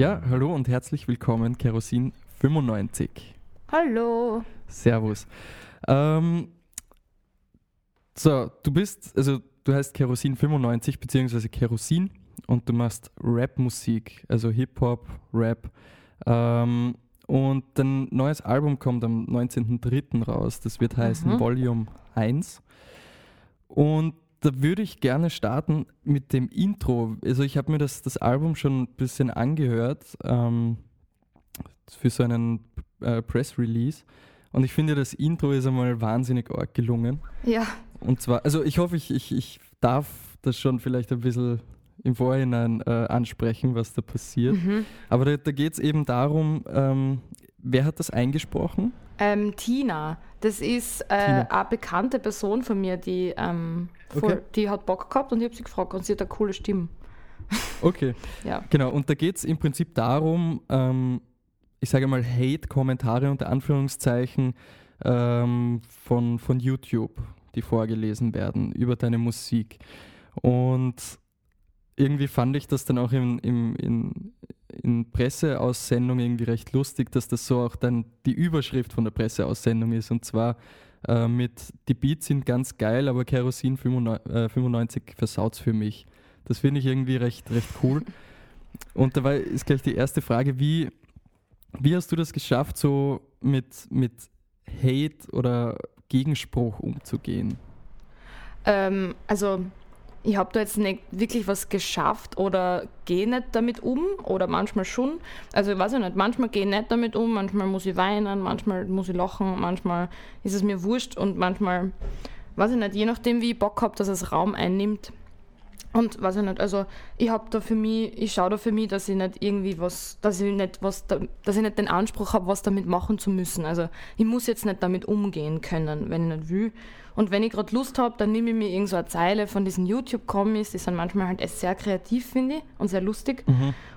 Ja, hallo und herzlich willkommen, Kerosin 95. Hallo. Servus. Ähm, so, du bist, also du heißt Kerosin 95 beziehungsweise Kerosin und du machst Rap-Musik, also Hip-Hop, Rap. Ähm, und dein neues Album kommt am 19.03. raus. Das wird heißen Mhm. Volume 1. Und da würde ich gerne starten mit dem Intro. Also ich habe mir das, das Album schon ein bisschen angehört ähm, für so einen äh, Press-Release. Und ich finde, das Intro ist einmal wahnsinnig arg gelungen. Ja, Und zwar, also ich hoffe, ich, ich, ich darf das schon vielleicht ein bisschen im Vorhinein äh, ansprechen, was da passiert. mhm. Aber da, da geht es eben darum, ähm, wer hat das eingesprochen? Ähm, Tina, das ist äh, eine bekannte Person von mir, die, ähm, voll, Okay. die hat Bock gehabt und ich habe sie gefragt und sie hat eine coole Stimme. Okay, Ja. genau. Und da geht es im Prinzip darum, ähm, ich sage mal Hate-Kommentare unter Anführungszeichen ähm, von, von YouTube, die vorgelesen werden über deine Musik. Und irgendwie fand ich das dann auch im, im, in, in Presseaussendung irgendwie recht lustig, dass das so auch dann die Überschrift von der Presseaussendung ist. Und zwar äh, mit Die Beats sind ganz geil, aber Kerosin 95, äh, 95 versaut's für mich. Das finde ich irgendwie recht, recht cool. Und dabei ist gleich die erste Frage, wie, wie hast du das geschafft, so mit, mit Hate oder Gegenspruch umzugehen? Ähm, also, ich habe da jetzt nicht wirklich was geschafft oder gehe nicht damit um oder manchmal schon. Also, ich weiß ich nicht, manchmal gehe ich nicht damit um, manchmal muss ich weinen, manchmal muss ich lachen, manchmal ist es mir wurscht und manchmal, weiß ich nicht, je nachdem, wie ich Bock habe, dass es Raum einnimmt. Und weiß ich nicht, also ich habe da für mich, ich schaue da für mich, dass ich nicht irgendwie was, dass ich nicht was, da, dass ich nicht den Anspruch habe, was damit machen zu müssen. Also ich muss jetzt nicht damit umgehen können, wenn ich nicht will. Und wenn ich gerade Lust habe, dann nehme ich mir irgend so eine Zeile von diesen YouTube-Comics, die sind manchmal halt echt sehr kreativ, finde ich, und sehr lustig.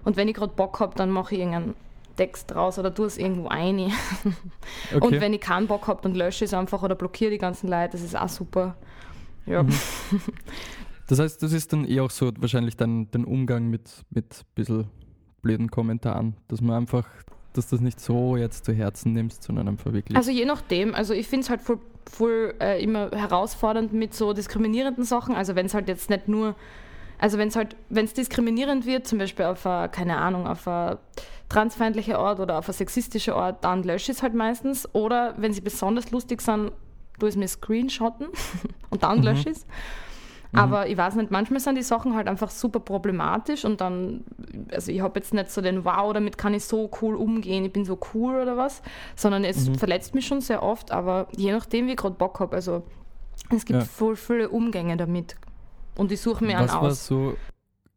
Und wenn ich gerade Bock habe, dann mache ich irgendeinen Text draus oder tue es irgendwo ein. Okay. Und wenn ich keinen Bock habe, dann lösche ich es einfach oder blockiere die ganzen Leute, das ist auch super. Ja. Mhm. Das heißt, das ist dann eh auch so wahrscheinlich dann den Umgang mit, mit ein bisschen blöden Kommentaren, dass man einfach, dass das nicht so jetzt zu Herzen nimmst, sondern einfach wirklich. Also je nachdem, also ich finde es halt voll, voll äh, immer herausfordernd mit so diskriminierenden Sachen. Also wenn es halt jetzt nicht nur, also wenn es halt, wenn es diskriminierend wird, zum Beispiel auf eine, keine Ahnung, auf eine transfeindliche Art oder auf eine sexistische Art, dann lösche ich es halt meistens. Oder wenn sie besonders lustig sind, tue ich es mir screenshotten und dann Mhm. lösche ich es. Aber ich weiß nicht, manchmal sind die Sachen halt einfach super problematisch und dann, also ich habe jetzt nicht so den Wow, damit kann ich so cool umgehen, ich bin so cool oder was, sondern es Mhm. verletzt mich schon sehr oft, aber je nachdem, wie ich gerade Bock habe, also es gibt Ja. voll viele Umgänge damit und ich suche mir einen Was war aus. so,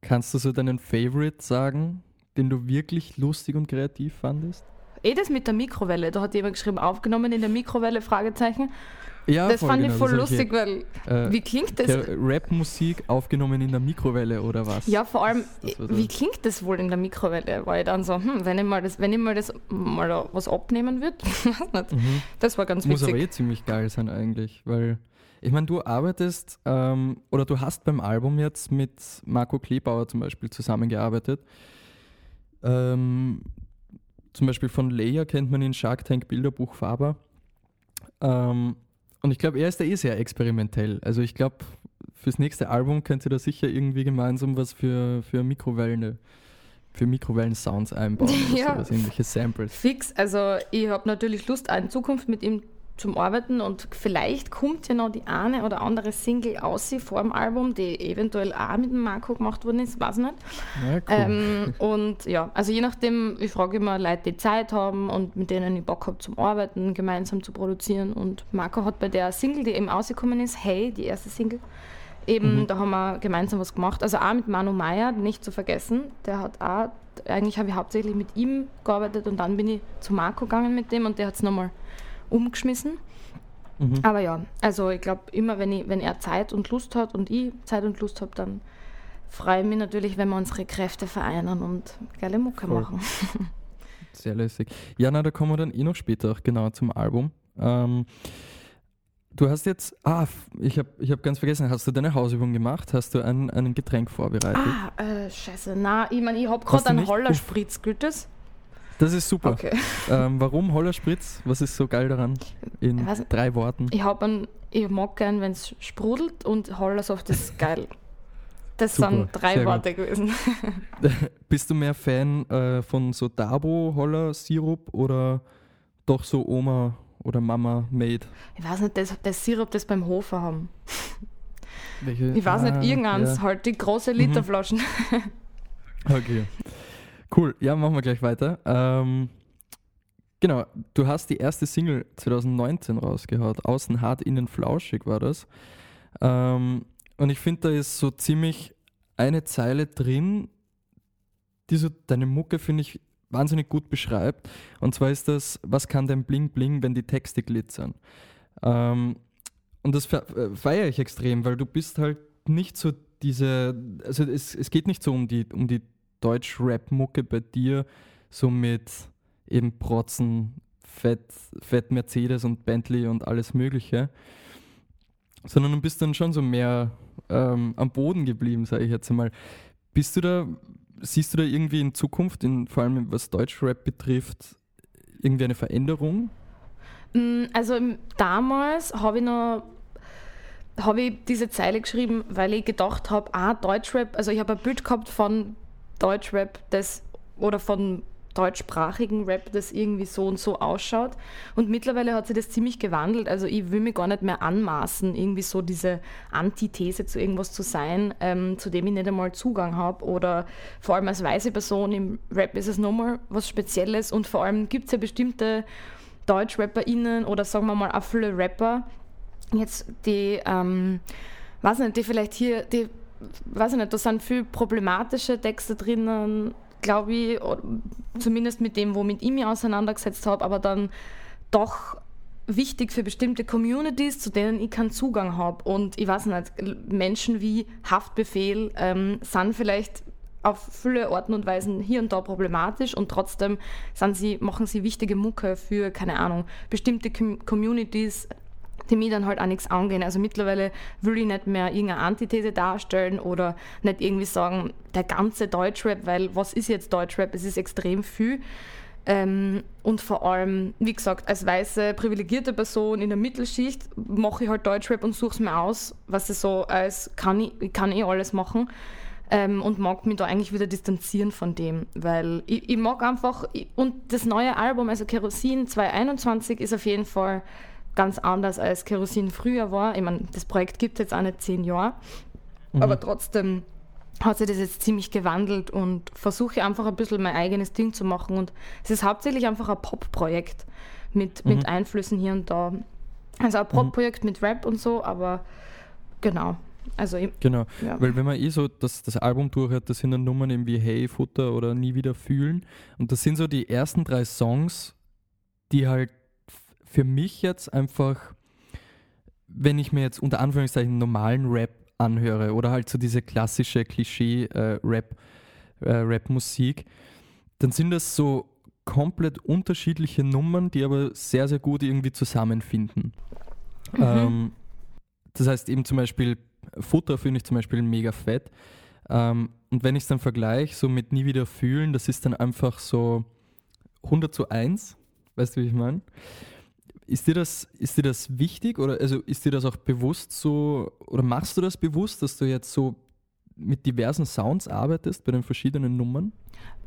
kannst du so deinen Favorite sagen, den du wirklich lustig und kreativ fandest? Eh das mit der Mikrowelle, da hat jemand geschrieben, aufgenommen in der Mikrowelle, Fragezeichen. Ja, das fand ich genau, voll das hab lustig, weil, äh, wie klingt das? Rap-Musik aufgenommen in der Mikrowelle oder was? Ja, vor allem, Das so- wie klingt das wohl in der Mikrowelle? War ich dann so, hm, wenn ich mal das, wenn ich mal das mal was abnehmen würde. Mhm. Das war ganz Muss aber witzig. eh ziemlich geil sein eigentlich, weil ich meine, du arbeitest ähm, oder du hast beim Album jetzt mit Marco Klebauer zum Beispiel zusammengearbeitet. Ähm, zum Beispiel von Leia kennt man ihn, Shark Tank Bilderbuch Faber. Ähm, und ich glaube, er ist da eh sehr experimentell. Also ich glaube, fürs nächste Album könnt ihr da sicher irgendwie gemeinsam was für, für Mikrowellen, für Mikrowellen-Sounds einbauen. oder Ja. sowas, irgendwelche Samples. Fix, also ich habe natürlich Lust, in Zukunft mit ihm zum Arbeiten und vielleicht kommt ja noch die eine oder andere Single aus vor dem Album, die eventuell auch mit dem Marco gemacht worden ist, weiß nicht. Ja, cool. Ähm, und ja, also je nachdem, ich frage immer Leute, die Zeit haben und mit denen ich Bock habe zum Arbeiten, gemeinsam zu produzieren. Und Marco hat bei der Single, die eben rausgekommen ist, Hey, die erste Single, eben, Mhm. da haben wir gemeinsam was gemacht. Also auch mit Manu Meyer, nicht zu vergessen. Der hat auch, eigentlich habe ich hauptsächlich mit ihm gearbeitet und dann bin ich zu Marco gegangen mit dem und der hat es nochmal umgeschmissen. Mhm. Aber ja, also ich glaube, immer wenn, ich, wenn er Zeit und Lust hat und ich Zeit und Lust habe, dann freue ich mich natürlich, wenn wir unsere Kräfte vereinen und geile Mucke Voll. machen. Sehr lässig. Ja, na, da kommen wir dann eh noch später auch genau zum Album. Ähm, du hast jetzt, ah, ich habe ich hab ganz vergessen, hast du deine Hausübung gemacht? Hast du ein, ein Getränk vorbereitet? Ah, äh, scheiße. Na, ich meine, ich habe gerade einen? Hollerspritz, gilt das? Das ist super. Okay. Ähm, warum Hollerspritz? Was ist so geil daran? In nicht. drei Worten. Ich, hab einen, ich mag gern, wenn es sprudelt und Hollersoft ist geil. Das Super, sind drei sehr gut. Worte gewesen. Bist du mehr Fan äh, von so Dabo-Holler-Sirup oder doch so Oma oder Mama made? Ich weiß nicht, das, das Sirup, das beim Hofer haben. Welche? Ich weiß Ah, nicht, irgendeins, ja. halt die große Literflaschen. Okay. Cool. Ja, machen wir gleich weiter. Ähm, genau, du hast die erste Single 2019 rausgehaut. Außen hart, innen flauschig war das. Ähm, und ich finde, da ist so ziemlich eine Zeile drin, die so deine Mucke, finde ich, wahnsinnig gut beschreibt. Und zwar ist das, was kann dein Bling Bling, wenn die Texte glitzern? Ähm, und das äh, feiere ich extrem, weil du bist halt nicht so diese, also es, es geht nicht so um die, um die Deutsch-Rap-Mucke bei dir, so mit eben Protzen, Fett, Fett Mercedes und Bentley und alles Mögliche, sondern du bist dann schon so mehr ähm, am Boden geblieben, sage ich jetzt einmal. Bist du da, siehst du da irgendwie in Zukunft, in, vor allem was Deutsch-Rap betrifft, irgendwie eine Veränderung? Mm, Also damals habe ich noch habe ich diese Zeile geschrieben, weil ich gedacht habe, ah, Deutschrap, also ich habe ein Bild gehabt von Deutschrap, das oder von deutschsprachigen Rap, das irgendwie so und so ausschaut. Und mittlerweile hat sich das ziemlich gewandelt. Also ich will mich gar nicht mehr anmaßen, irgendwie so diese Antithese zu irgendwas zu sein, ähm, zu dem ich nicht einmal Zugang habe. Oder vor allem als weiße Person im Rap ist es nochmal was Spezielles. Und vor allem gibt es ja bestimmte DeutschrapperInnen oder sagen wir mal auch viele Rapper, jetzt die, ähm, weiß nicht, die vielleicht hier, die, weiß ich nicht, da sind viel problematische Texte drinnen, glaube ich, zumindest mit dem, womit ich mich auseinandergesetzt habe, aber dann doch wichtig für bestimmte Communities, zu denen ich keinen Zugang habe. Und ich weiß nicht, Menschen wie Haftbefehl ähm, sind vielleicht auf viele Arten und Weisen hier und da problematisch und trotzdem sie, machen sie wichtige Mucke für, keine Ahnung, bestimmte Com Communities, die mir dann halt auch nichts angehen. Also mittlerweile will ich nicht mehr irgendeine Antithese darstellen oder nicht irgendwie sagen, der ganze Deutschrap, weil was ist jetzt Deutschrap? Es ist extrem viel. Ähm, und vor allem, wie gesagt, als weiße, privilegierte Person in der Mittelschicht mache ich halt Deutschrap und suche es mir aus, was ich so als kann ich, ich kann eh alles machen. Ähm, und mag mich da eigentlich wieder distanzieren von dem, weil ich, ich mag einfach, ich, und das neue Album, also Kerosin 2021, ist auf jeden Fall ganz anders als Kerosin früher war. Ich meine, das Projekt gibt es jetzt auch nicht zehn Jahre, aber trotzdem hat sich das jetzt ziemlich gewandelt und versuche einfach ein bisschen mein eigenes Ding zu machen. Und es ist hauptsächlich einfach ein Pop-Projekt mit, mit Einflüssen hier und da. Also ein Pop-Projekt mit Rap und so, aber genau. Also Genau, ja. weil wenn man eh so das, das Album durchhört, das sind dann Nummern eben wie Hey, Futter oder Nie wieder fühlen. Und das sind so die ersten drei Songs, die halt für mich jetzt einfach, wenn ich mir jetzt unter Anführungszeichen normalen Rap anhöre oder halt so diese klassische Klischee-Rap, äh, Rap-Musik, dann sind das so komplett unterschiedliche Nummern, die aber sehr, sehr gut irgendwie zusammenfinden. Mhm. Ähm, das heißt eben zum Beispiel, Futter finde ich zum Beispiel mega fett. Ähm, und wenn ich es dann vergleiche, so mit Nie wieder fühlen, das ist dann einfach so 100 zu 1. Weißt du, wie ich meine? Ist dir, das, ist dir das wichtig oder also ist dir das auch bewusst so, oder machst du das bewusst, dass du jetzt so mit diversen Sounds arbeitest bei den verschiedenen Nummern?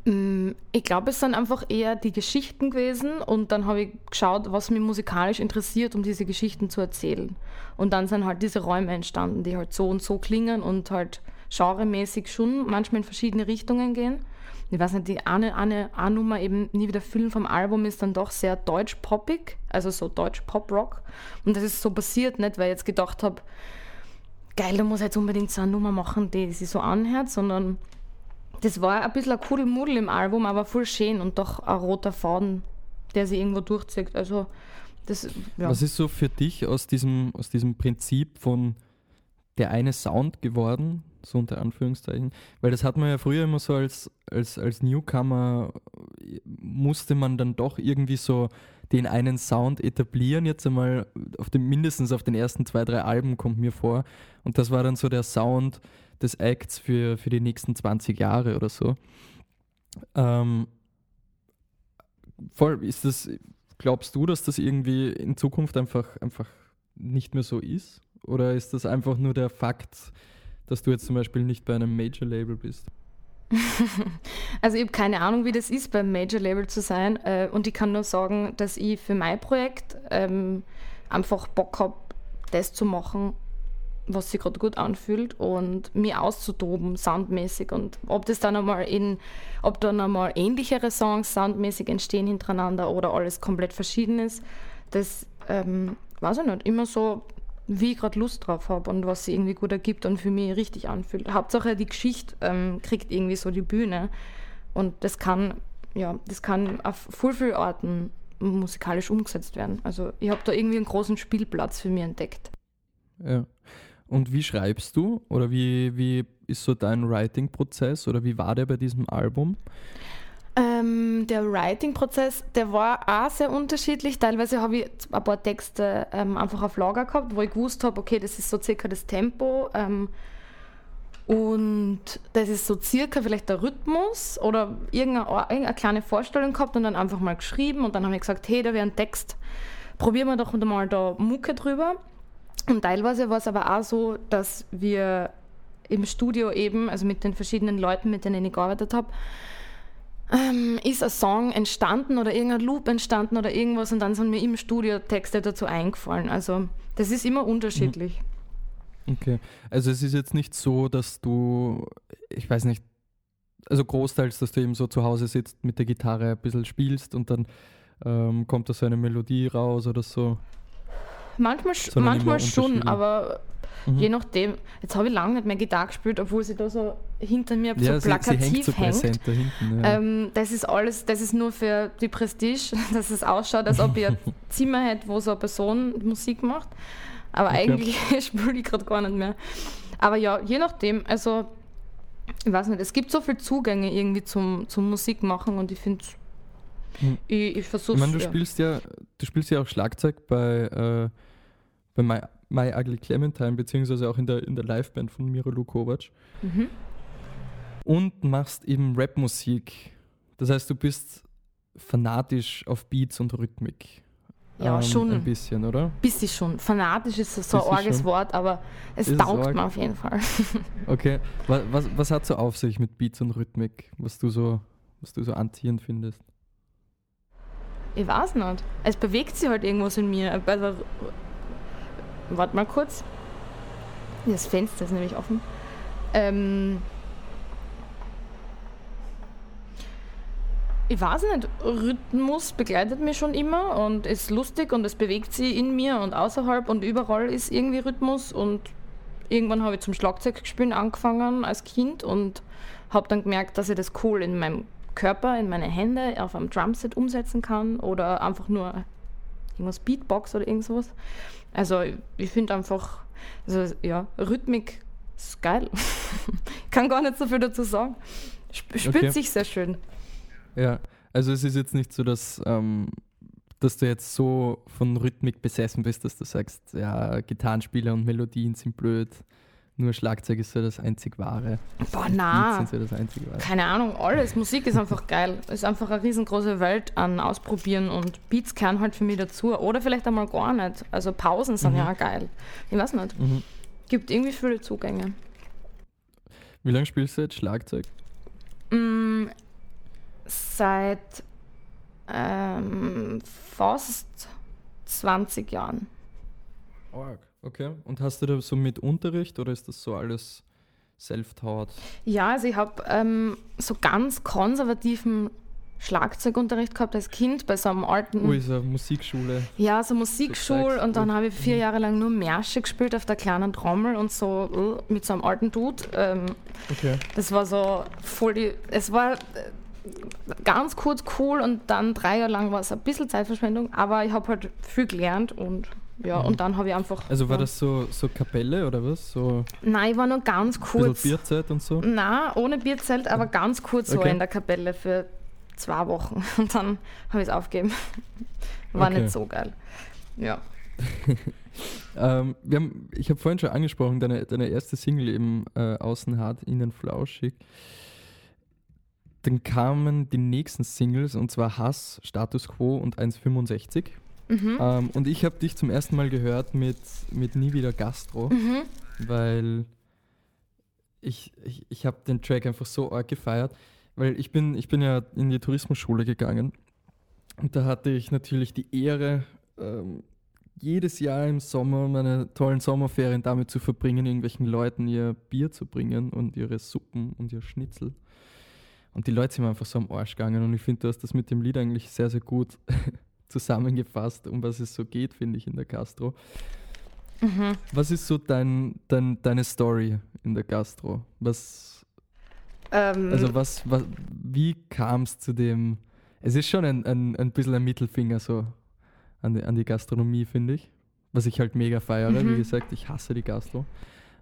Mm, Ich glaube, es sind einfach eher die Geschichten gewesen und dann habe ich geschaut, was mich musikalisch interessiert, um diese Geschichten zu erzählen. Und dann sind halt diese Räume entstanden, die halt so und so klingen und halt genremäßig schon manchmal in verschiedene Richtungen gehen. Ich weiß nicht, die eine, eine, eine Nummer eben nie wieder füllen vom Album ist dann doch sehr deutsch-poppig, also so deutsch-pop-rock. Und das ist so passiert, nicht weil ich jetzt gedacht habe, geil, da muss ich jetzt unbedingt so eine Nummer machen, die sich so anhört, sondern das war ein bisschen ein Kuddelmuddel im Album, aber voll schön und doch ein roter Faden, der sich irgendwo durchzieht. Also, das, ja. Was ist so für dich aus diesem, aus diesem Prinzip von der eine Sound geworden, so unter Anführungszeichen? Weil das hat man ja früher immer so als, als, als Newcomer musste man dann doch irgendwie so den einen Sound etablieren, jetzt einmal auf dem, mindestens auf den ersten zwei, drei Alben kommt mir vor. Und das war dann so der Sound des Acts für, für die nächsten 20 Jahre oder so. Ähm, voll, ist das, glaubst du, dass das irgendwie in Zukunft einfach, einfach nicht mehr so ist? Oder ist das einfach nur der Fakt, dass du jetzt zum Beispiel nicht bei einem Major-Label bist? also ich habe keine Ahnung, wie das ist, beim Major-Label zu sein. Äh, und ich kann nur sagen, dass ich für mein Projekt ähm, einfach Bock habe, das zu machen, was sich gerade gut anfühlt und mir auszutoben, soundmäßig. Und ob das dann einmal in, ob dann einmal ähnlichere Songs soundmäßig entstehen hintereinander oder alles komplett verschieden ist, das ähm, weiß ich nicht. Immer so, wie ich gerade Lust drauf habe und was sich irgendwie gut ergibt und für mich richtig anfühlt. Hauptsache die Geschichte ähm, kriegt irgendwie so die Bühne. Und das kann, ja, das kann auf voll vielen Orten musikalisch umgesetzt werden. Also ich habe da irgendwie einen großen Spielplatz für mich entdeckt. Ja. Und wie schreibst du oder wie, wie ist so dein Writing-Prozess oder wie war der bei diesem Album? Ähm, der Writing-Prozess, der war auch sehr unterschiedlich. Teilweise habe ich ein paar Texte ähm, einfach auf Lager gehabt, wo ich gewusst habe, okay, das ist so circa das Tempo ähm, und das ist so circa vielleicht der Rhythmus oder irgendeine, irgendeine kleine Vorstellung gehabt und dann einfach mal geschrieben und dann habe ich gesagt, hey, da wäre ein Text, probieren wir doch mal da Mucke drüber. Und teilweise war es aber auch so, dass wir im Studio eben, also mit den verschiedenen Leuten, mit denen ich gearbeitet habe, ähm, ist ein Song entstanden oder irgendein Loop entstanden oder irgendwas und dann sind mir im Studio Texte dazu eingefallen. Also das ist immer unterschiedlich. Mhm. Okay, also es ist jetzt nicht so, dass du, ich weiß nicht, also großteils, dass du eben so zu Hause sitzt, mit der Gitarre ein bisschen spielst und dann ähm, kommt da so eine Melodie raus oder so. Manchmal, manchmal schon, aber mhm. je nachdem. Jetzt habe ich lange nicht mehr Gitarre gespielt, obwohl sie da so hinter mir ja, so plakativ sie, sie hängt. So hängt. Hinten, ja. ähm, das ist alles, das ist nur für die Prestige, dass es ausschaut, als ob ich ein Zimmer hätte, wo so eine Person Musik macht. Aber okay. eigentlich spiele ich gerade gar nicht mehr. Aber ja, je nachdem, also ich weiß nicht, es gibt so viele Zugänge irgendwie zum, zum Musikmachen und ich finde hm. Ich, ich versuche Ich meine, du ja. spielst ja, du spielst ja auch Schlagzeug bei, äh, bei My, My Ugly Clementine, beziehungsweise auch in der, in der Liveband von Miro Lukovac. Mhm. Und machst eben Rapmusik. Das heißt, du bist fanatisch auf Beats und Rhythmik. Ja, ähm, schon. Ein bisschen, oder? Bisschen schon. Fanatisch ist so ein arges Wort, aber es ist taugt es mir auf jeden Fall. okay. Was, was, was hat so auf sich mit Beats und Rhythmik, was du so, was du so anziehend findest? Ich weiß nicht. Es bewegt sich halt irgendwas in mir. Also, warte mal kurz. Das Fenster ist nämlich offen. Ähm, ich weiß nicht, Rhythmus begleitet mich schon immer und ist lustig und es bewegt sich in mir und außerhalb und überall ist irgendwie Rhythmus und irgendwann habe ich zum Schlagzeugspielen angefangen als Kind und habe dann gemerkt, dass ich das cool in meinem Körper in meine Hände auf einem Drumset umsetzen kann oder einfach nur irgendwas Beatbox oder irgendwas. Also ich finde einfach, also ja, Rhythmik ist geil. ich kann gar nicht so viel dazu sagen. Spürt okay. sich sehr schön. Ja, also es ist jetzt nicht so, dass, ähm, dass du jetzt so von Rhythmik besessen bist, dass du sagst, ja, Gitarrenspieler und Melodien sind blöd nur Schlagzeug ist so das einzig wahre. Boah, na. So das einzig wahre. Keine Ahnung, alles. Musik ist einfach geil. Ist einfach eine riesengroße Welt an Ausprobieren und Beats kehren halt für mich dazu. Oder vielleicht einmal gar nicht. Also Pausen sind mhm. ja auch geil. Ich weiß nicht. Mhm. Gibt irgendwie viele Zugänge. Wie lange spielst du jetzt Schlagzeug? Mm, seit ähm, fast 20 Jahren. Org. Okay. Und hast du da so mit Unterricht oder ist das so alles self-taught? Ja, also ich habe ähm, so ganz konservativen Schlagzeugunterricht gehabt als Kind bei so einem alten. Ui, so Musikschule. Ja, so Musikschule so und dann habe ich vier mhm. Jahre lang nur Märsche gespielt auf der kleinen Trommel und so äh, mit so einem alten Dude. Ähm, okay. Das war so voll die. Es war äh, ganz kurz cool und dann drei Jahre lang war es ein bisschen Zeitverschwendung, aber ich habe halt viel gelernt und ja, mhm. und dann habe ich einfach. Also war ja. das so, so Kapelle oder was? So Nein, ich war nur ganz kurz. Bierzelt und so? Nein, ohne Bierzelt, aber ganz kurz okay. so in der Kapelle für zwei Wochen und dann habe ich es aufgegeben. War Okay. nicht so geil. Ja. Ähm, wir haben, ich habe vorhin schon angesprochen, deine, deine erste Single eben äh, Außen hart, innen flauschig. Dann kamen die nächsten Singles und zwar Hass, Status Quo und 1,65. Mhm. Ähm, und ich habe dich zum ersten Mal gehört mit, mit Nie wieder Gastro, Mhm. weil ich, ich, ich habe den Track einfach so arg gefeiert, weil ich bin, ich bin ja in die Tourismusschule gegangen und da hatte ich natürlich die Ehre, ähm, jedes Jahr im Sommer meine tollen Sommerferien damit zu verbringen, irgendwelchen Leuten ihr Bier zu bringen und ihre Suppen und ihr Schnitzel. Und die Leute sind mir einfach so am Arsch gegangen und ich finde, du hast das mit dem Lied eigentlich sehr, sehr gut zusammengefasst, um was es so geht, finde ich, in der Gastro. Mhm. Was ist so dein, dein, deine Story in der Gastro? Was, Ähm, also was, was wie kam es zu dem? Es ist schon ein, ein, ein bisschen ein Mittelfinger so an die, an die Gastronomie, finde ich. Was ich halt mega feiere. Wie Mhm. gesagt, ich hasse die Gastro.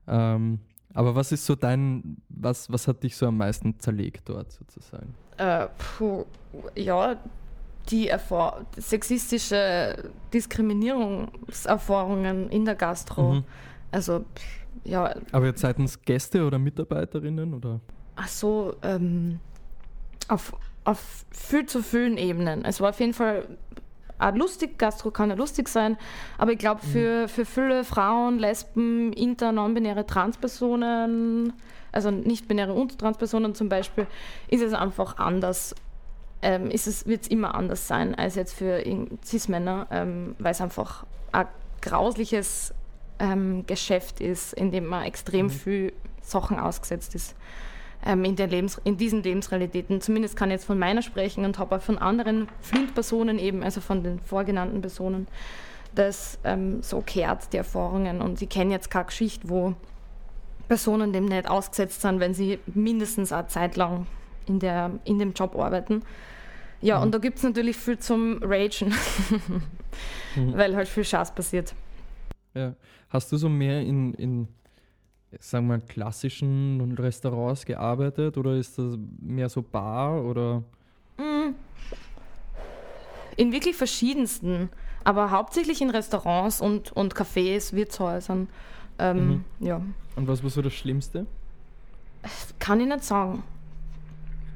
Ähm, aber was ist so dein, was, was hat dich so am meisten zerlegt dort sozusagen? äh, puh, ja, die Erfahr sexistische Diskriminierungserfahrungen in der Gastro. Mhm. Also, ja, Aber jetzt seitens Gäste oder Mitarbeiterinnen oder? ach so, ähm, auf, auf viel zu vielen Ebenen. Es war auf jeden Fall auch lustig, Gastro kann ja lustig sein, aber ich glaube, für, für viele Frauen, Lesben, inter, non-binäre Transpersonen, also nicht-binäre und Transpersonen zum Beispiel, ist es einfach anders. Ähm, es, wird es immer anders sein als jetzt für Cis-Männer, ähm, weil es einfach ein grausliches ähm, Geschäft ist, in dem man extrem Mhm. viel Sachen ausgesetzt ist ähm, in, der Lebens in diesen Lebensrealitäten. Zumindest kann ich jetzt von meiner sprechen und habe auch von anderen Flint-Personen eben, also von den vorgenannten Personen, das ähm, so kehrt, die Erfahrungen. Und ich kenne jetzt keine Geschichte, wo Personen dem nicht ausgesetzt sind, wenn sie mindestens eine Zeit lang in, der, in dem Job arbeiten. Ja, Mhm. und da gibt es natürlich viel zum Ragen, Mhm. weil halt viel Schatz passiert. Ja. Hast du so mehr in, in sagen wir mal, klassischen Restaurants gearbeitet oder ist das mehr so Bar oder? Mm. In wirklich verschiedensten, aber hauptsächlich in Restaurants und, und Cafés, Wirtshäusern. Ähm, Mhm. Ja, Und was war so das Schlimmste? kann ich nicht sagen.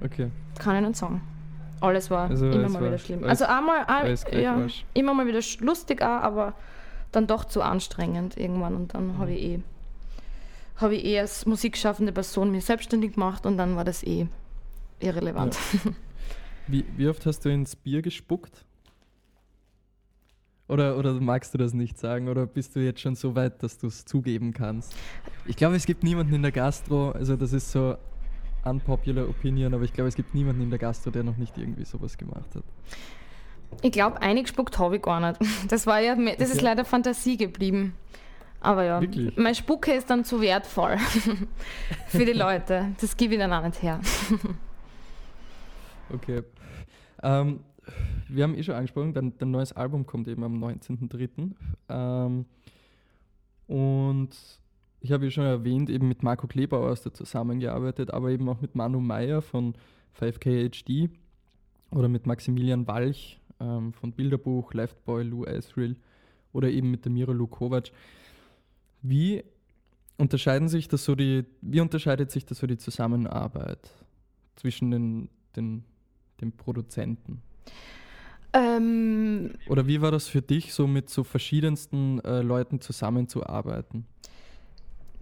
Okay. Kann ich nicht sagen. Alles war Also immer es mal war wieder schlimm. alles- also einmal, ein, alles ja, immer mal wieder lustig auch, aber dann doch zu anstrengend irgendwann. Und dann Mhm. habe ich eh habe ich eh als musikschaffende Person mich selbstständig gemacht und dann war das eh irrelevant. Wie, wie oft hast du ins Bier gespuckt? Oder, oder magst du das nicht sagen? Oder bist du jetzt schon so weit, dass du es zugeben kannst? Ich glaube, es gibt niemanden in der Gastro, also das ist so unpopular opinion, aber ich glaube, es gibt niemanden in der Gastro, der noch nicht irgendwie sowas gemacht hat. Ich glaube, eingespuckt habe ich gar nicht. Das war ja, das ist Okay. leider Fantasie geblieben. Aber ja, Wirklich? mein Spucke ist dann zu wertvoll für die Leute. Das gebe ich dann auch nicht her. Okay. Ähm, wir haben eh schon angesprochen, dein, dein neues Album kommt eben am 19.03. Ähm, und ich habe ja schon erwähnt, eben mit Marco Klebauer hast du zusammengearbeitet, aber eben auch mit Manu Meyer von 5KHD oder mit Maximilian Walch ähm, von Bilderbuch, Leftboy, Lou Asriel oder eben mit der Miro Lukovac. Wie unterscheiden sich das so die, wie unterscheidet sich das so die Zusammenarbeit zwischen den, den, den Produzenten? Ähm, Oder wie war das für dich, so mit so verschiedensten äh, Leuten zusammenzuarbeiten?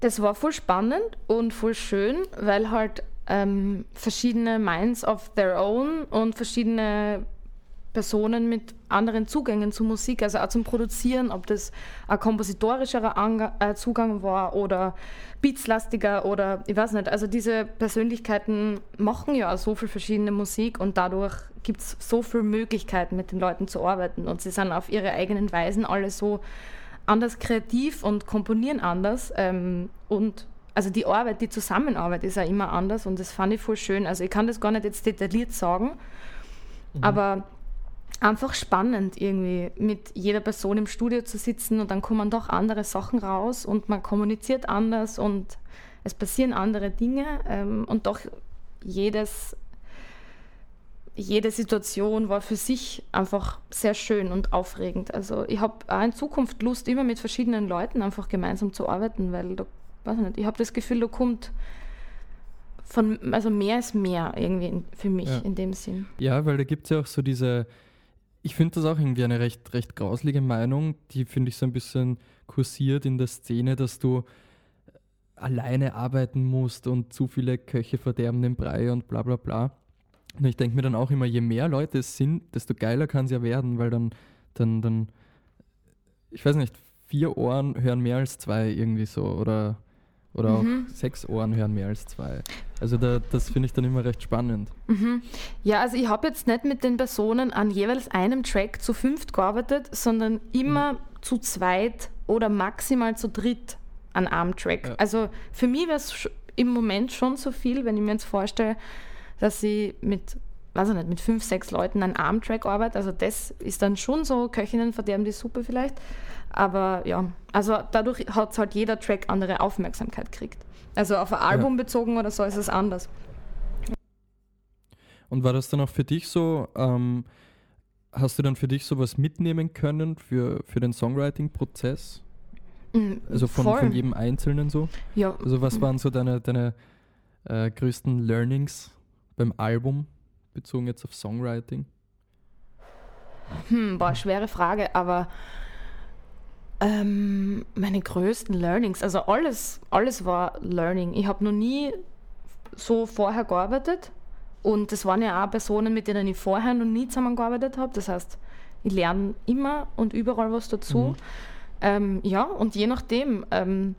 Das war voll spannend und voll schön, weil halt ähm, verschiedene Minds of their own und verschiedene Personen mit anderen Zugängen zu Musik, also auch zum Produzieren, ob das ein kompositorischerer Anga äh, Zugang war oder beatslastiger oder ich weiß nicht. Also diese Persönlichkeiten machen ja auch so viel verschiedene Musik und dadurch gibt es so viele Möglichkeiten, mit den Leuten zu arbeiten und sie sind auf ihre eigenen Weisen alle so anders kreativ und komponieren anders. Ähm, und also die Arbeit, die Zusammenarbeit ist ja immer anders und das fand ich voll schön. Also ich kann das gar nicht jetzt detailliert sagen, aber einfach spannend irgendwie mit jeder Person im Studio zu sitzen und dann kommen doch andere Sachen raus und man kommuniziert anders und es passieren andere Dinge ähm, und doch jedes jede Situation war für sich einfach sehr schön und aufregend. Also ich habe auch in Zukunft Lust, immer mit verschiedenen Leuten einfach gemeinsam zu arbeiten, weil da, weiß ich nicht, ich habe das Gefühl, da kommt von, also mehr ist mehr irgendwie in, für mich Ja. in dem Sinn. Ja, weil da gibt es ja auch so diese, ich finde das auch irgendwie eine recht, recht grauslige Meinung, die finde ich so ein bisschen kursiert in der Szene, dass du alleine arbeiten musst und zu viele Köche verderben den Brei und bla bla bla. Ich denke mir dann auch immer, je mehr Leute es sind, desto geiler kann es ja werden, weil dann, dann, dann, ich weiß nicht, vier Ohren hören mehr als zwei irgendwie so oder, oder Mhm. auch sechs Ohren hören mehr als zwei. Also da, das finde ich dann immer recht spannend. Mhm. Ja, also ich habe jetzt nicht mit den Personen an jeweils einem Track zu fünft gearbeitet, sondern immer zu zweit oder maximal zu dritt an einem Track. Ja. Also für mich wäre es im Moment schon so viel, wenn ich mir jetzt vorstelle, dass ich mit, weiß ich nicht, mit fünf, sechs Leuten an einem Track arbeite. Also das ist dann schon so, Köchinnen verderben die Suppe vielleicht. Aber ja, also dadurch hat halt jeder Track andere Aufmerksamkeit gekriegt. Also auf ein Album bezogen oder so ist es anders. Und war das dann auch für dich so, ähm, hast du dann für dich sowas mitnehmen können für, für den Songwriting-Prozess? Mhm, Also von, voll. von jedem Einzelnen so? Ja, Also was waren so deine, deine äh, größten Learnings beim Album, bezogen jetzt auf Songwriting? Hm, boah, schwere Frage, aber ähm, meine größten Learnings, also alles, alles war Learning. Ich habe noch nie so vorher gearbeitet und das waren ja auch Personen, mit denen ich vorher noch nie zusammengearbeitet habe. Das heißt, ich lerne immer und überall was dazu. Mhm. Ähm, ja, und je nachdem, ähm,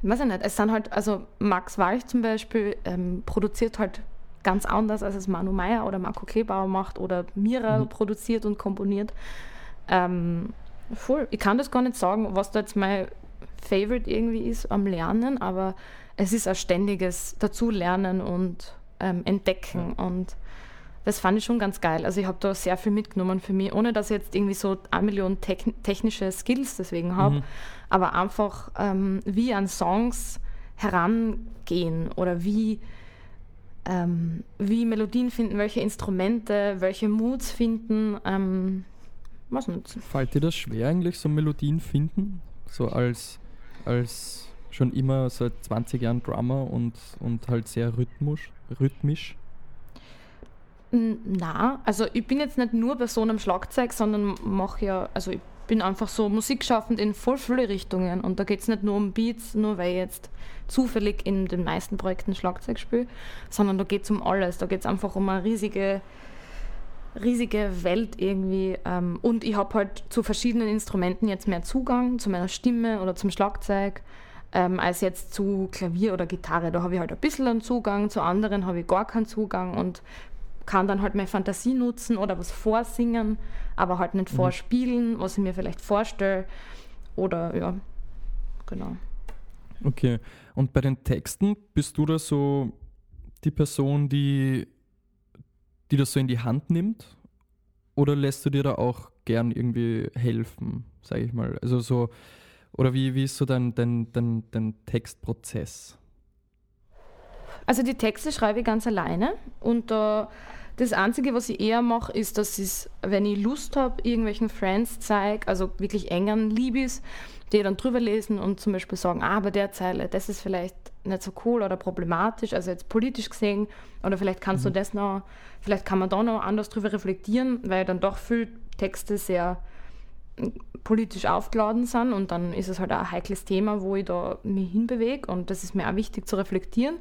weiß ich nicht, es sind halt, also Max Walch zum Beispiel ähm, produziert halt ganz anders, als es Manu Meyer oder Marco Klebauer macht oder Mira Mhm. produziert und komponiert. Ähm, voll. Ich kann das gar nicht sagen, was da jetzt mein Favorite irgendwie ist am Lernen, aber es ist ein ständiges Dazulernen und ähm, Entdecken und das fand ich schon ganz geil. Also ich habe da sehr viel mitgenommen für mich, ohne dass ich jetzt irgendwie so eine Million techn- technische Skills deswegen habe, Mhm. aber einfach ähm, wie an Songs herangehen oder wie, ähm, wie Melodien finden, welche Instrumente, welche Moods finden. Ähm, was nicht. Fällt dir das schwer eigentlich, so Melodien finden? So als, als schon immer seit 20 Jahren Drummer und, und halt sehr rhythmisch? rhythmisch? Na, also ich bin jetzt nicht nur Person am Schlagzeug, sondern mache ja, also ich bin einfach so musikschaffend in voll viele Richtungen und da geht es nicht nur um Beats, nur weil ich jetzt zufällig in den meisten Projekten Schlagzeug spiele, sondern da geht es um alles. Da geht es einfach um eine riesige, riesige Welt irgendwie ähm, und ich habe halt zu verschiedenen Instrumenten jetzt mehr Zugang, zu meiner Stimme oder zum Schlagzeug. Ähm, als jetzt zu Klavier oder Gitarre. Da habe ich halt ein bisschen einen Zugang, zu anderen habe ich gar keinen Zugang und kann dann halt meine Fantasie nutzen oder was vorsingen, aber halt nicht vorspielen, was ich mir vielleicht vorstelle. Oder ja, genau. Okay. Und bei den Texten bist du da so die Person, die, die das so in die Hand nimmt? Oder lässt du dir da auch gern irgendwie helfen, sage ich mal? Also so, oder wie, wie ist so dein, dein, dein, dein Textprozess? Also die Texte schreibe ich ganz alleine und äh, das Einzige, was ich eher mache, ist, dass ich, wenn ich Lust habe, irgendwelchen Friends zeige, also wirklich engen Liebis, die dann drüber lesen und zum Beispiel sagen, ah, bei der Zeile, das ist vielleicht nicht so cool oder problematisch, also jetzt politisch gesehen, oder vielleicht kannst du das noch, vielleicht kann man da noch anders drüber reflektieren, weil dann doch viele Texte sehr politisch aufgeladen sind und dann ist es halt auch ein heikles Thema, wo ich da mich hinbewege und das ist mir auch wichtig zu reflektieren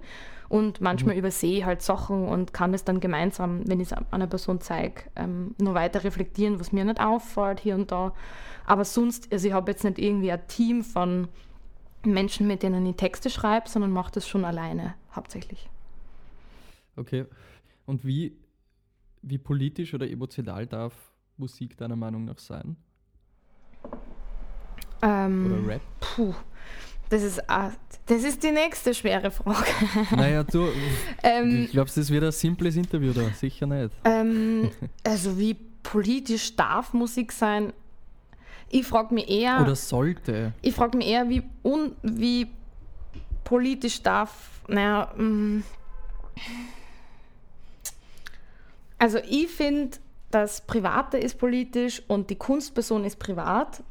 und manchmal übersehe ich halt Sachen und kann es dann gemeinsam, wenn ich es einer Person zeige, ähm, noch weiter reflektieren, was mir nicht auffällt hier und da. Aber sonst, also ich habe jetzt nicht irgendwie ein Team von Menschen, mit denen ich Texte schreibe, sondern mache das schon alleine hauptsächlich. Okay. Und wie, wie politisch oder emotional darf Musik deiner Meinung nach sein? Ähm, Oder Rap? Puh, das ist, das ist die nächste schwere Frage. naja, du, ähm, ich glaube, das wird ein simples Interview da. Sicher nicht. ähm, also wie politisch darf Musik sein? Ich frage mich eher, Oder sollte. ich frage mich eher, wie, un, wie politisch darf, naja, mm, Also ich finde, das Private ist politisch und die Kunstperson ist privat.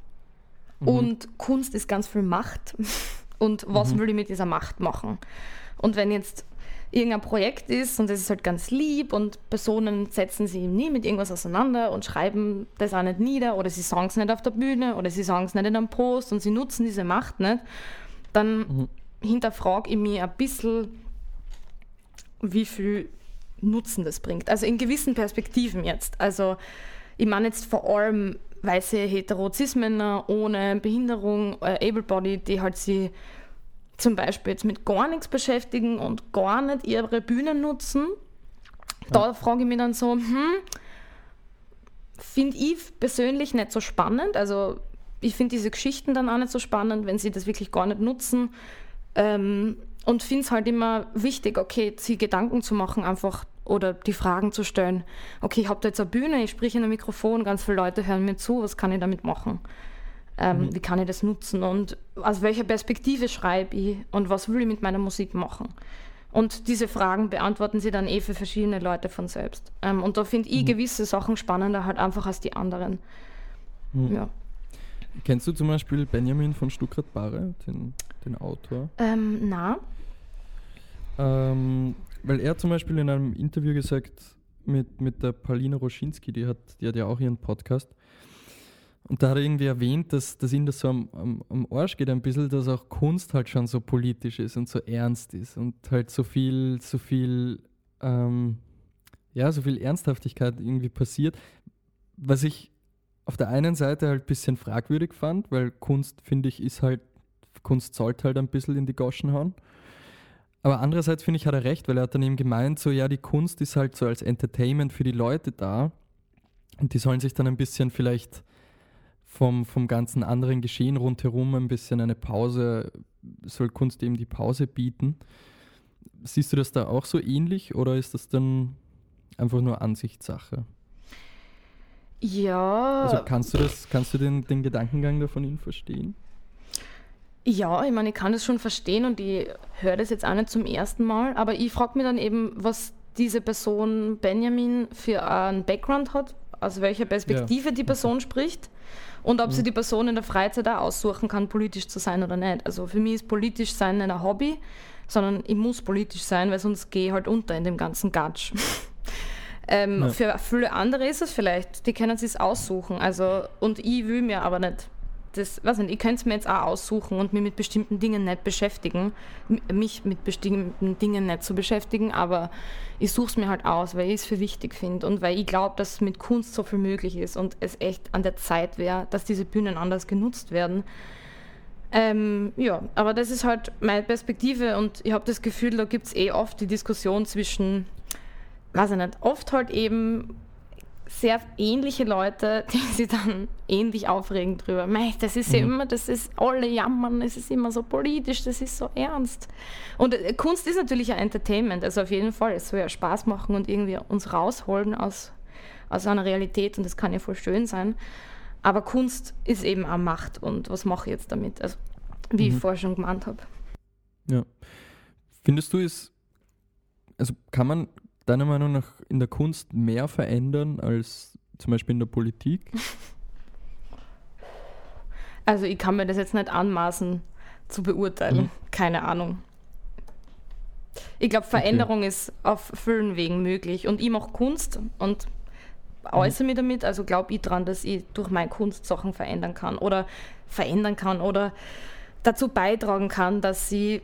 Mhm. Und Kunst ist ganz viel Macht. Und was mhm. will ich mit dieser Macht machen? Und wenn jetzt irgendein Projekt ist und es ist halt ganz lieb und Personen setzen sich nie mit irgendwas auseinander und schreiben das auch nicht nieder oder sie sagen es nicht auf der Bühne oder sie sagen es nicht in einem Post und sie nutzen diese Macht nicht, dann mhm. hinterfrage ich mich ein bisschen, wie viel Nutzen das bringt. Also in gewissen Perspektiven jetzt. Also ich meine jetzt vor allem weiße hetero männer ohne Behinderung, äh, able-body, die halt sie zum Beispiel jetzt mit gar nichts beschäftigen und gar nicht ihre Bühnen nutzen. Da ja. frage ich mich dann so, hm, finde ich persönlich nicht so spannend. Also ich finde diese Geschichten dann auch nicht so spannend, wenn sie das wirklich gar nicht nutzen. Ähm, und finde es halt immer wichtig, okay, sich Gedanken zu machen, einfach oder die Fragen zu stellen. Okay, ich habe da jetzt eine Bühne, ich spreche in ein Mikrofon, ganz viele Leute hören mir zu, was kann ich damit machen? Ähm, mhm. Wie kann ich das nutzen und aus welcher Perspektive schreibe ich und was will ich mit meiner Musik machen? Und diese Fragen beantworten sie dann eh für verschiedene Leute von selbst. Ähm, und da finde ich mhm. gewisse Sachen spannender halt einfach als die anderen. Mhm. Ja. Kennst du zum Beispiel Benjamin von Stuttgart-Barre, den, den Autor? Ähm, na. Ähm, weil er zum Beispiel in einem Interview gesagt mit, mit der Paulina Roschinski, die hat, die hat ja auch ihren Podcast. Und da hat er irgendwie erwähnt, dass, dass ihm das so am, am, am Arsch geht ein bisschen, dass auch Kunst halt schon so politisch ist und so ernst ist und halt so viel, so viel, ähm, ja, so viel Ernsthaftigkeit irgendwie passiert. Was ich auf der einen Seite halt ein bisschen fragwürdig fand, weil Kunst, finde ich, ist halt, Kunst sollte halt ein bisschen in die Goschen hauen. Aber andererseits finde ich, hat er recht, weil er hat dann eben gemeint, so ja, die Kunst ist halt so als Entertainment für die Leute da und die sollen sich dann ein bisschen vielleicht vom, vom ganzen anderen Geschehen rundherum ein bisschen eine Pause, soll Kunst eben die Pause bieten. Siehst du das da auch so ähnlich oder ist das dann einfach nur Ansichtssache? Ja. Also kannst du das, kannst du den, den Gedankengang da von Ihnen verstehen? Ja, ich meine, ich kann das schon verstehen und ich höre das jetzt auch nicht zum ersten Mal, aber ich frage mich dann eben, was diese Person Benjamin für einen Background hat, aus welcher Perspektive ja. die Person spricht und ob mhm. sie die Person in der Freizeit auch aussuchen kann, politisch zu sein oder nicht. Also für mich ist politisch sein nicht ein Hobby, sondern ich muss politisch sein, weil sonst gehe ich halt unter in dem ganzen Gatsch. ähm, ja. Für viele andere ist es vielleicht, die können es aussuchen. Also, und ich will mir aber nicht das, weiß nicht, ich könnte es mir jetzt auch aussuchen und mich mit bestimmten Dingen nicht beschäftigen, mich mit bestimmten Dingen nicht zu beschäftigen, aber ich suche es mir halt aus, weil ich es für wichtig finde und weil ich glaube, dass mit Kunst so viel möglich ist und es echt an der Zeit wäre, dass diese Bühnen anders genutzt werden. Ähm, ja, aber das ist halt meine Perspektive und ich habe das Gefühl, da gibt es eh oft die Diskussion zwischen, weiß ich nicht, oft halt eben sehr ähnliche Leute, die sich dann ähnlich aufregen drüber. Mei, das ist mhm. ja immer, das ist alle jammern, es ist immer so politisch, das ist so ernst. Und äh, Kunst ist natürlich ein Entertainment, also auf jeden Fall. Es soll ja Spaß machen und irgendwie uns rausholen aus, aus einer Realität und das kann ja voll schön sein. Aber Kunst ist eben auch Macht und was mache ich jetzt damit? Also, wie mhm. ich vorher schon gemeint habe. Ja. Findest du es, also kann man deiner Meinung nach in der Kunst mehr verändern als zum Beispiel in der Politik? Also ich kann mir das jetzt nicht anmaßen zu beurteilen. Mhm. Keine Ahnung. Ich glaube, Veränderung okay. ist auf vielen Wegen möglich. Und ich mache Kunst und äußere mhm. mich damit. Also glaube ich daran, dass ich durch meine Kunst Sachen verändern kann oder verändern kann oder dazu beitragen kann, dass sie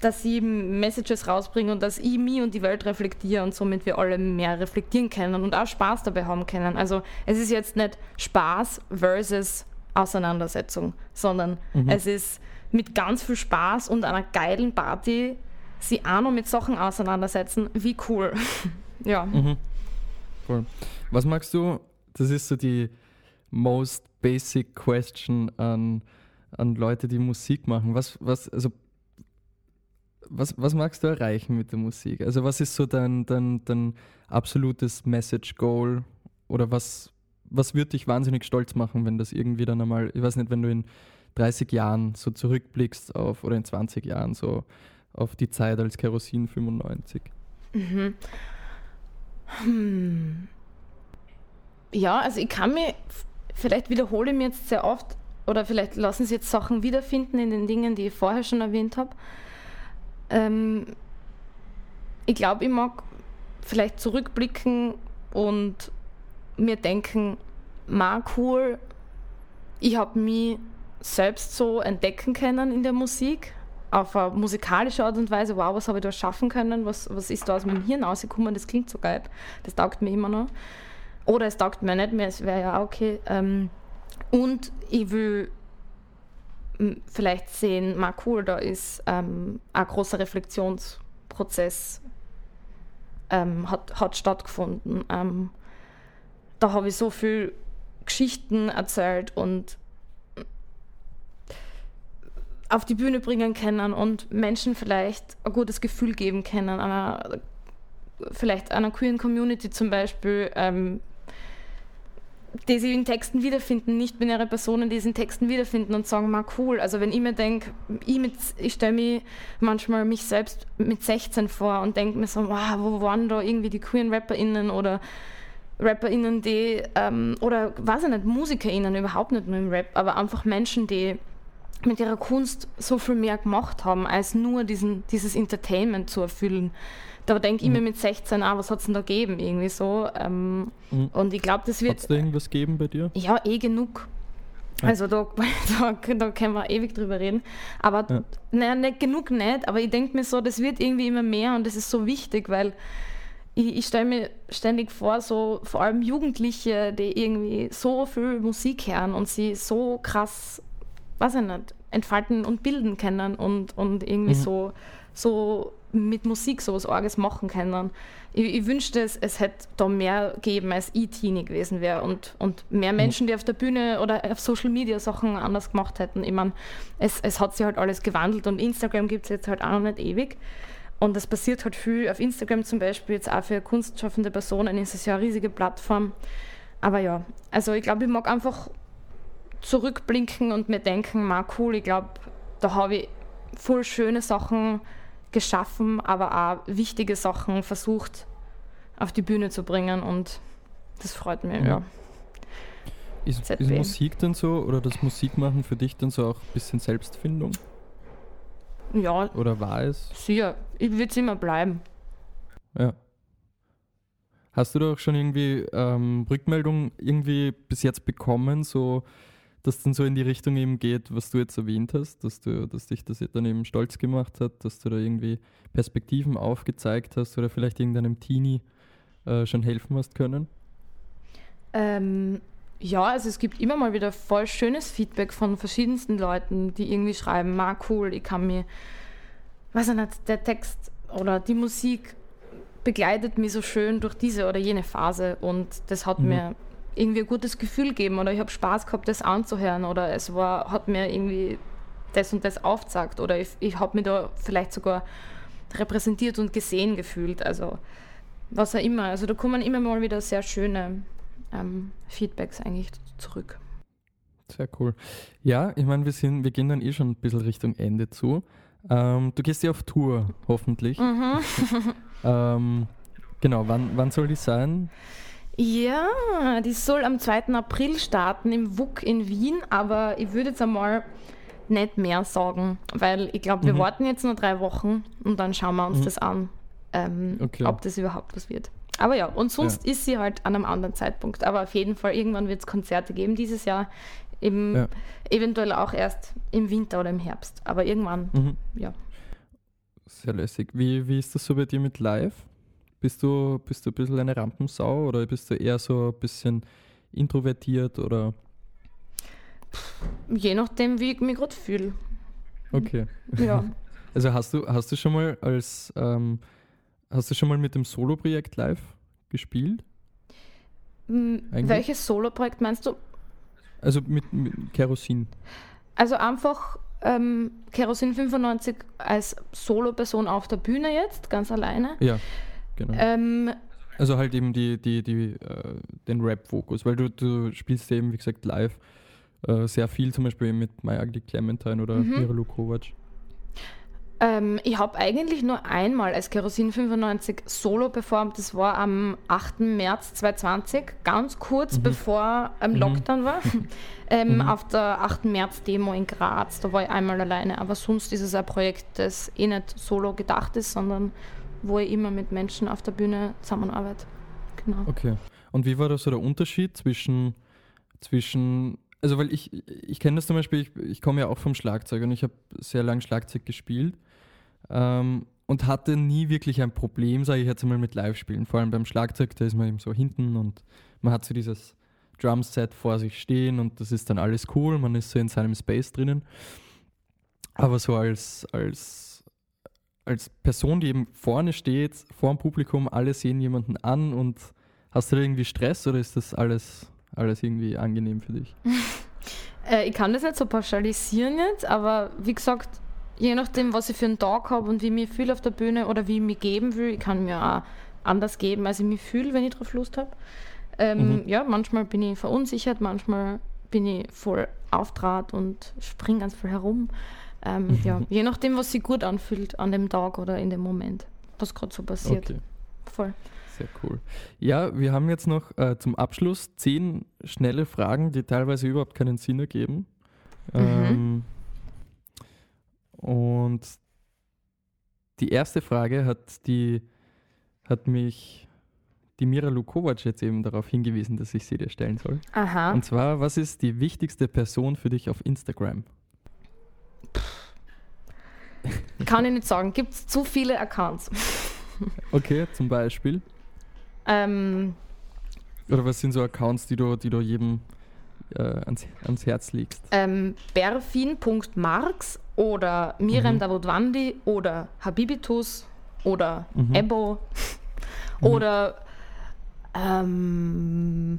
dass ich Messages rausbringe und dass ich mich und die Welt reflektiere und somit wir alle mehr reflektieren können und auch Spaß dabei haben können. Also es ist jetzt nicht Spaß versus Auseinandersetzung, sondern mhm. es ist mit ganz viel Spaß und einer geilen Party sie auch noch mit Sachen auseinandersetzen. Wie cool. ja. Mhm. Cool. Was magst du? Das ist so die most basic question an, an Leute, die Musik machen. Was, was, also was, was magst du erreichen mit der Musik? Also was ist so dein, dein, dein absolutes Message-Goal oder was, was würde dich wahnsinnig stolz machen, wenn das irgendwie dann einmal, ich weiß nicht, wenn du in 30 Jahren so zurückblickst auf oder in 20 Jahren so auf die Zeit als Kerosin 95? Mhm. Hm. Ja, also ich kann mir, vielleicht wiederhole ich mir jetzt sehr oft, oder vielleicht lassen Sie jetzt Sachen wiederfinden in den Dingen, die ich vorher schon erwähnt habe. Ähm, ich glaube, ich mag vielleicht zurückblicken und mir denken, ma cool, ich habe mich selbst so entdecken können in der Musik, auf eine musikalische Art und Weise, wow, was habe ich da schaffen können, was, was ist da aus meinem Hirn rausgekommen, das klingt so geil, das taugt mir immer noch. Oder es taugt mir nicht mehr, es wäre ja okay. Ähm, und ich will vielleicht sehen, mal cool, da ist ähm, ein großer Reflexionsprozess ähm, hat, hat stattgefunden. Ähm, da habe ich so viel Geschichten erzählt und auf die Bühne bringen können und Menschen vielleicht ein gutes Gefühl geben können, einer, vielleicht einer queeren Community zum Beispiel, ähm, die sich in Texten wiederfinden, nicht-binäre Personen, die sich in Texten wiederfinden und sagen, mal cool. Also wenn ich mir denke, ich, ich stelle mir manchmal mich selbst mit 16 vor und denke mir so, wow, wo waren da irgendwie die queeren RapperInnen oder RapperInnen, die, ähm, oder weiß ich nicht, MusikerInnen, überhaupt nicht nur im Rap, aber einfach Menschen, die mit ihrer Kunst so viel mehr gemacht haben, als nur diesen, dieses Entertainment zu erfüllen da denke ich mir mhm. mit 16, ah, was hat es denn da gegeben, irgendwie so. Ähm, mhm. Und ich glaube, das wird. Hat es da irgendwas geben bei dir? Ja, eh genug. Ja. Also da, da, da können wir ewig drüber reden. Aber ja. naja, nicht genug nicht, aber ich denke mir so, das wird irgendwie immer mehr und das ist so wichtig, weil ich, ich stelle mir ständig vor, so vor allem Jugendliche, die irgendwie so viel Musik hören und sie so krass, weiß ich nicht, entfalten und bilden können und, und irgendwie mhm. so, so mit Musik so was Orges machen können. Ich, ich wünschte, es, es hätte da mehr gegeben, als ich Teenie gewesen wäre und, und mehr mhm. Menschen, die auf der Bühne oder auf Social Media Sachen anders gemacht hätten. Ich meine, es, es hat sich halt alles gewandelt und Instagram gibt es jetzt halt auch noch nicht ewig. Und es passiert halt viel auf Instagram zum Beispiel, jetzt auch für kunstschaffende Personen ist es ja eine riesige Plattform. Aber ja, also ich glaube, ich mag einfach zurückblinken und mir denken, ma cool, ich glaube, da habe ich voll schöne Sachen geschaffen, aber auch wichtige Sachen versucht auf die Bühne zu bringen und das freut mich, ja. ja. Ist, ist, Musik denn so oder das Musikmachen für dich dann so auch ein bisschen Selbstfindung? Ja. Oder war es? Sicher, ich würde es immer bleiben. Ja. Hast du da auch schon irgendwie ähm, Rückmeldung irgendwie bis jetzt bekommen, so das dann so in die Richtung eben geht, was du jetzt erwähnt hast, dass, du, dass dich das dann eben stolz gemacht hat, dass du da irgendwie Perspektiven aufgezeigt hast oder vielleicht irgendeinem Teenie äh, schon helfen hast können? Ähm, ja, also es gibt immer mal wieder voll schönes Feedback von verschiedensten Leuten, die irgendwie schreiben, ma cool, ich kann mir, weiß ich nicht, der Text oder die Musik begleitet mich so schön durch diese oder jene Phase und das hat mhm. mir irgendwie ein gutes Gefühl geben oder ich habe Spaß gehabt, das anzuhören oder es war, hat mir irgendwie das und das aufgesagt oder ich, ich habe mich da vielleicht sogar repräsentiert und gesehen gefühlt. Also was auch immer. Also da kommen immer mal wieder sehr schöne ähm, Feedbacks eigentlich zurück. Sehr cool. Ja, ich meine, wir sind, wir gehen dann eh schon ein bisschen Richtung Ende zu. Ähm, du gehst ja auf Tour, hoffentlich. Mhm. ähm, genau, wann, wann soll die sein? Ja, die soll am 2. April starten im WUK in Wien, aber ich würde jetzt einmal nicht mehr sagen, weil ich glaube, wir mhm. warten jetzt nur drei Wochen und dann schauen wir uns mhm. das an, ähm, okay. ob das überhaupt was wird. Aber ja, und sonst ja. ist sie halt an einem anderen Zeitpunkt. Aber auf jeden Fall, irgendwann wird es Konzerte geben dieses Jahr. Eben, ja. Eventuell auch erst im Winter oder im Herbst. Aber irgendwann, mhm. ja. Sehr lässig. Wie, wie ist das so bei dir mit Live? Bist du, bist du ein bisschen eine Rampensau oder bist du eher so ein bisschen introvertiert oder? Je nachdem, wie ich mich gerade fühle. Okay. Ja. Also hast du, hast du schon mal als ähm, hast du schon mal mit dem Solo-Projekt live gespielt? Eigentlich? Welches Solo-Projekt meinst du? Also mit, mit Kerosin. Also einfach ähm, Kerosin 95 als Solo-Person auf der Bühne jetzt, ganz alleine. Ja. Genau. Ähm, also halt eben die, die, die, äh, den Rap-Fokus, weil du, du spielst eben, wie gesagt, live äh, sehr viel, zum Beispiel mit My Ugly Clementine oder mhm. Mira Kovac. Ähm, ich habe eigentlich nur einmal als Kerosin 95 solo performt. Das war am 8. März 2020, ganz kurz Mhm. bevor ähm, Mhm. Lockdown war. ähm, Mhm. Auf der 8. März-Demo in Graz. Da war ich einmal alleine. Aber sonst ist es ein Projekt, das eh nicht solo gedacht ist, sondern wo ich immer mit Menschen auf der Bühne zusammenarbeite. Genau. Okay. Und wie war da so der Unterschied zwischen, zwischen also weil ich, ich kenne das zum Beispiel, ich, ich komme ja auch vom Schlagzeug und ich habe sehr lange Schlagzeug gespielt ähm, und hatte nie wirklich ein Problem, sage ich jetzt mal, mit Live-Spielen. Vor allem beim Schlagzeug, da ist man eben so hinten und man hat so dieses Drumset vor sich stehen und das ist dann alles cool, man ist so in seinem Space drinnen. Aber so als, als, als Person, die eben vorne steht, vor dem Publikum, alle sehen jemanden an und hast du da irgendwie Stress oder ist das alles, alles irgendwie angenehm für dich? Äh, ich kann das nicht so pauschalisieren jetzt, aber wie gesagt, je nachdem, was ich für einen Tag habe und wie ich mich fühle auf der Bühne oder wie ich mich geben will, ich kann mir auch anders geben, als ich mich fühle, wenn ich drauf Lust habe. Ähm, Mhm. Ja, manchmal bin ich verunsichert, manchmal bin ich voll auftrat und springe ganz viel herum. Ähm, Mhm. Ja, je nachdem, was sich gut anfühlt an dem Tag oder in dem Moment, was gerade so passiert. Okay, Voll. sehr cool. Ja, wir haben jetzt noch äh, zum Abschluss zehn schnelle Fragen, die teilweise überhaupt keinen Sinn ergeben. Ähm, und die erste Frage hat die hat mich die Mira Lukovac jetzt eben darauf hingewiesen, dass ich sie dir stellen soll. Aha. Und zwar, was ist die wichtigste Person für dich auf Instagram? Kann ich nicht sagen. Gibt es zu viele Accounts? Okay, zum Beispiel. Ähm, Oder was sind so Accounts, die du, die du jedem äh, ans, ans Herz legst? ähm, berfin.marx oder Mirem Mhm. Davutwandi oder Habibitus oder Mhm. Ebo Mhm. oder ähm,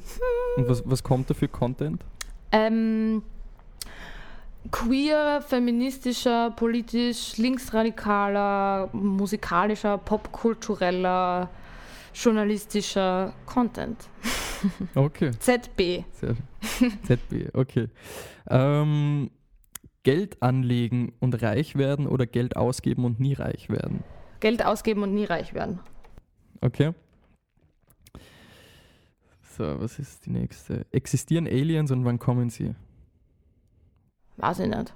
Und was, was kommt da für Content? ähm, queer, feministischer, politisch, linksradikaler, musikalischer, popkultureller, journalistischer Content. Okay, ZB. ZB, okay. Ähm, Geld anlegen und reich werden oder Geld ausgeben und nie reich werden? Geld ausgeben und nie reich werden. Okay. So, was ist die nächste? Existieren Aliens und wann kommen sie? Weiß ich nicht.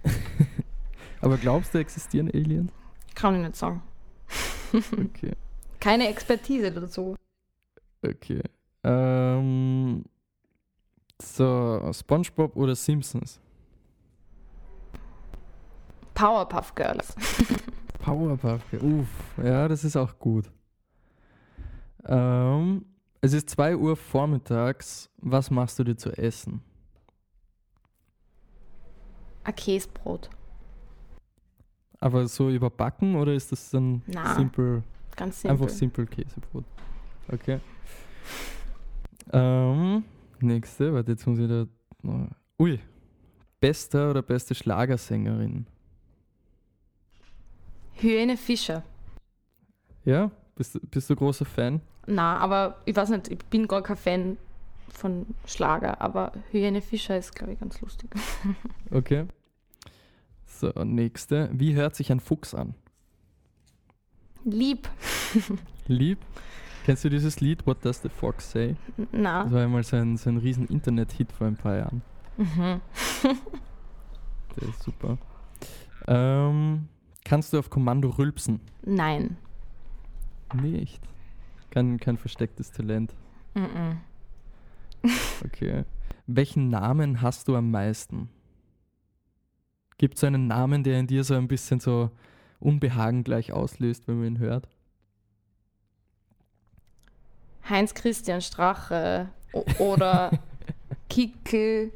Aber glaubst du, existieren Aliens? Kann ich nicht sagen. Okay. Keine Expertise dazu. Okay. Ähm, so, SpongeBob oder Simpsons? Powerpuff Girls. Powerpuff. Girls. Uff, ja, das ist auch gut. Ähm, es ist 2 Uhr vormittags. Was machst du dir zu essen? Ein Käsebrot. Aber so überbacken oder ist das dann Na, simpel? Ganz simpel. Einfach simpel Käsebrot. Okay. Ähm, nächste, warte, jetzt muss ich da. Ui. Bester oder beste Schlagersängerin? Hyäne Fischer. Ja? Bist, du- bist du großer Fan? Na, aber ich weiß nicht, ich bin gar kein Fan von Schlager, aber Hyäne Fischer ist, glaube ich, ganz lustig. Okay. So, nächste. Wie hört sich ein Fuchs an? Lieb. Lieb. Kennst du dieses Lied What Does the Fox Say? Na. Das war einmal so ein, so ein riesen Internet-Hit vor ein paar Jahren. Mhm. Der ist super. Ähm, kannst du auf Kommando rülpsen? Nein. Nicht. Kein, kein verstecktes Talent. Mhm. Okay. Welchen Namen hast du am meisten? Gibt es einen Namen, der in dir so ein bisschen so Unbehagen gleich auslöst, wenn man ihn hört? Heinz Christian Strache oder Kickel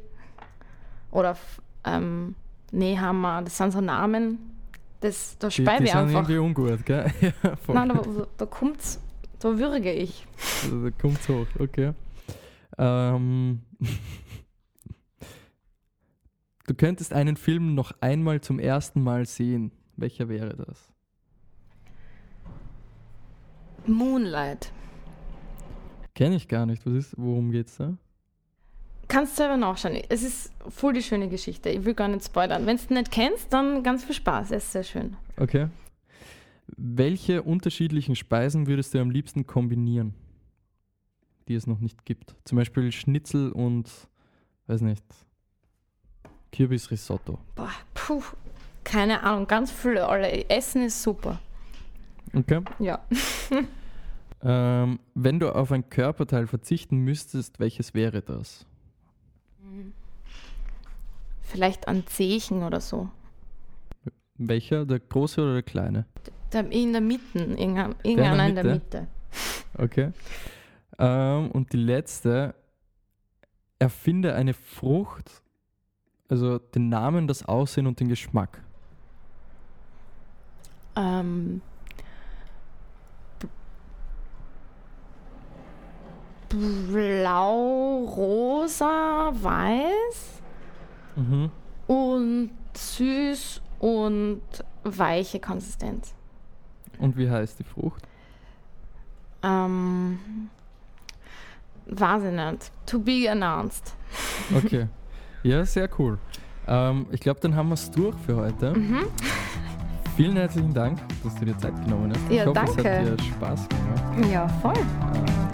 oder ähm, Nehammer, das sind so Namen, das, da speibe die ich sind einfach. irgendwie ungut, gell? ja. Nein, da, da kommt's, da würge ich. Also, da kommt's hoch, okay. Ähm, du könntest einen Film noch einmal zum ersten Mal sehen. Welcher wäre das? Moonlight. Kenne ich gar nicht. Was ist, worum geht's da? kannst selber nachschauen. Es ist voll die schöne Geschichte. Ich will gar nicht spoilern. Wenn du nicht kennst, dann ganz viel Spaß. Es ist sehr schön. Okay. Welche unterschiedlichen Speisen würdest du am liebsten kombinieren, die es noch nicht gibt? Zum Beispiel Schnitzel und, weiß nicht, Kürbisrisotto. Boah, puh, keine Ahnung, ganz viele. Alle. Essen ist super. Okay. Ja. Ähm, wenn du auf ein Körperteil verzichten müsstest, welches wäre das? Vielleicht an Zechen oder so. Welcher? Der große oder der kleine? In der Mitte, irgendein- irgendeiner in der? Mitte. Okay. Ähm, und die letzte, erfinde eine Frucht, also den Namen, das Aussehen und den Geschmack. Ähm, blau, rosa, weiß Mhm. und süß und weiche Konsistenz. Und wie heißt die Frucht? Ähm, ich nicht. To be announced. Okay. ja, sehr cool. Ähm, ich glaube, dann haben wir es durch für heute. Mhm. Vielen herzlichen Dank, dass du dir Zeit genommen hast. Ja, ich hoffe, es danke. hat dir Spaß gemacht. Ja, voll. Ähm,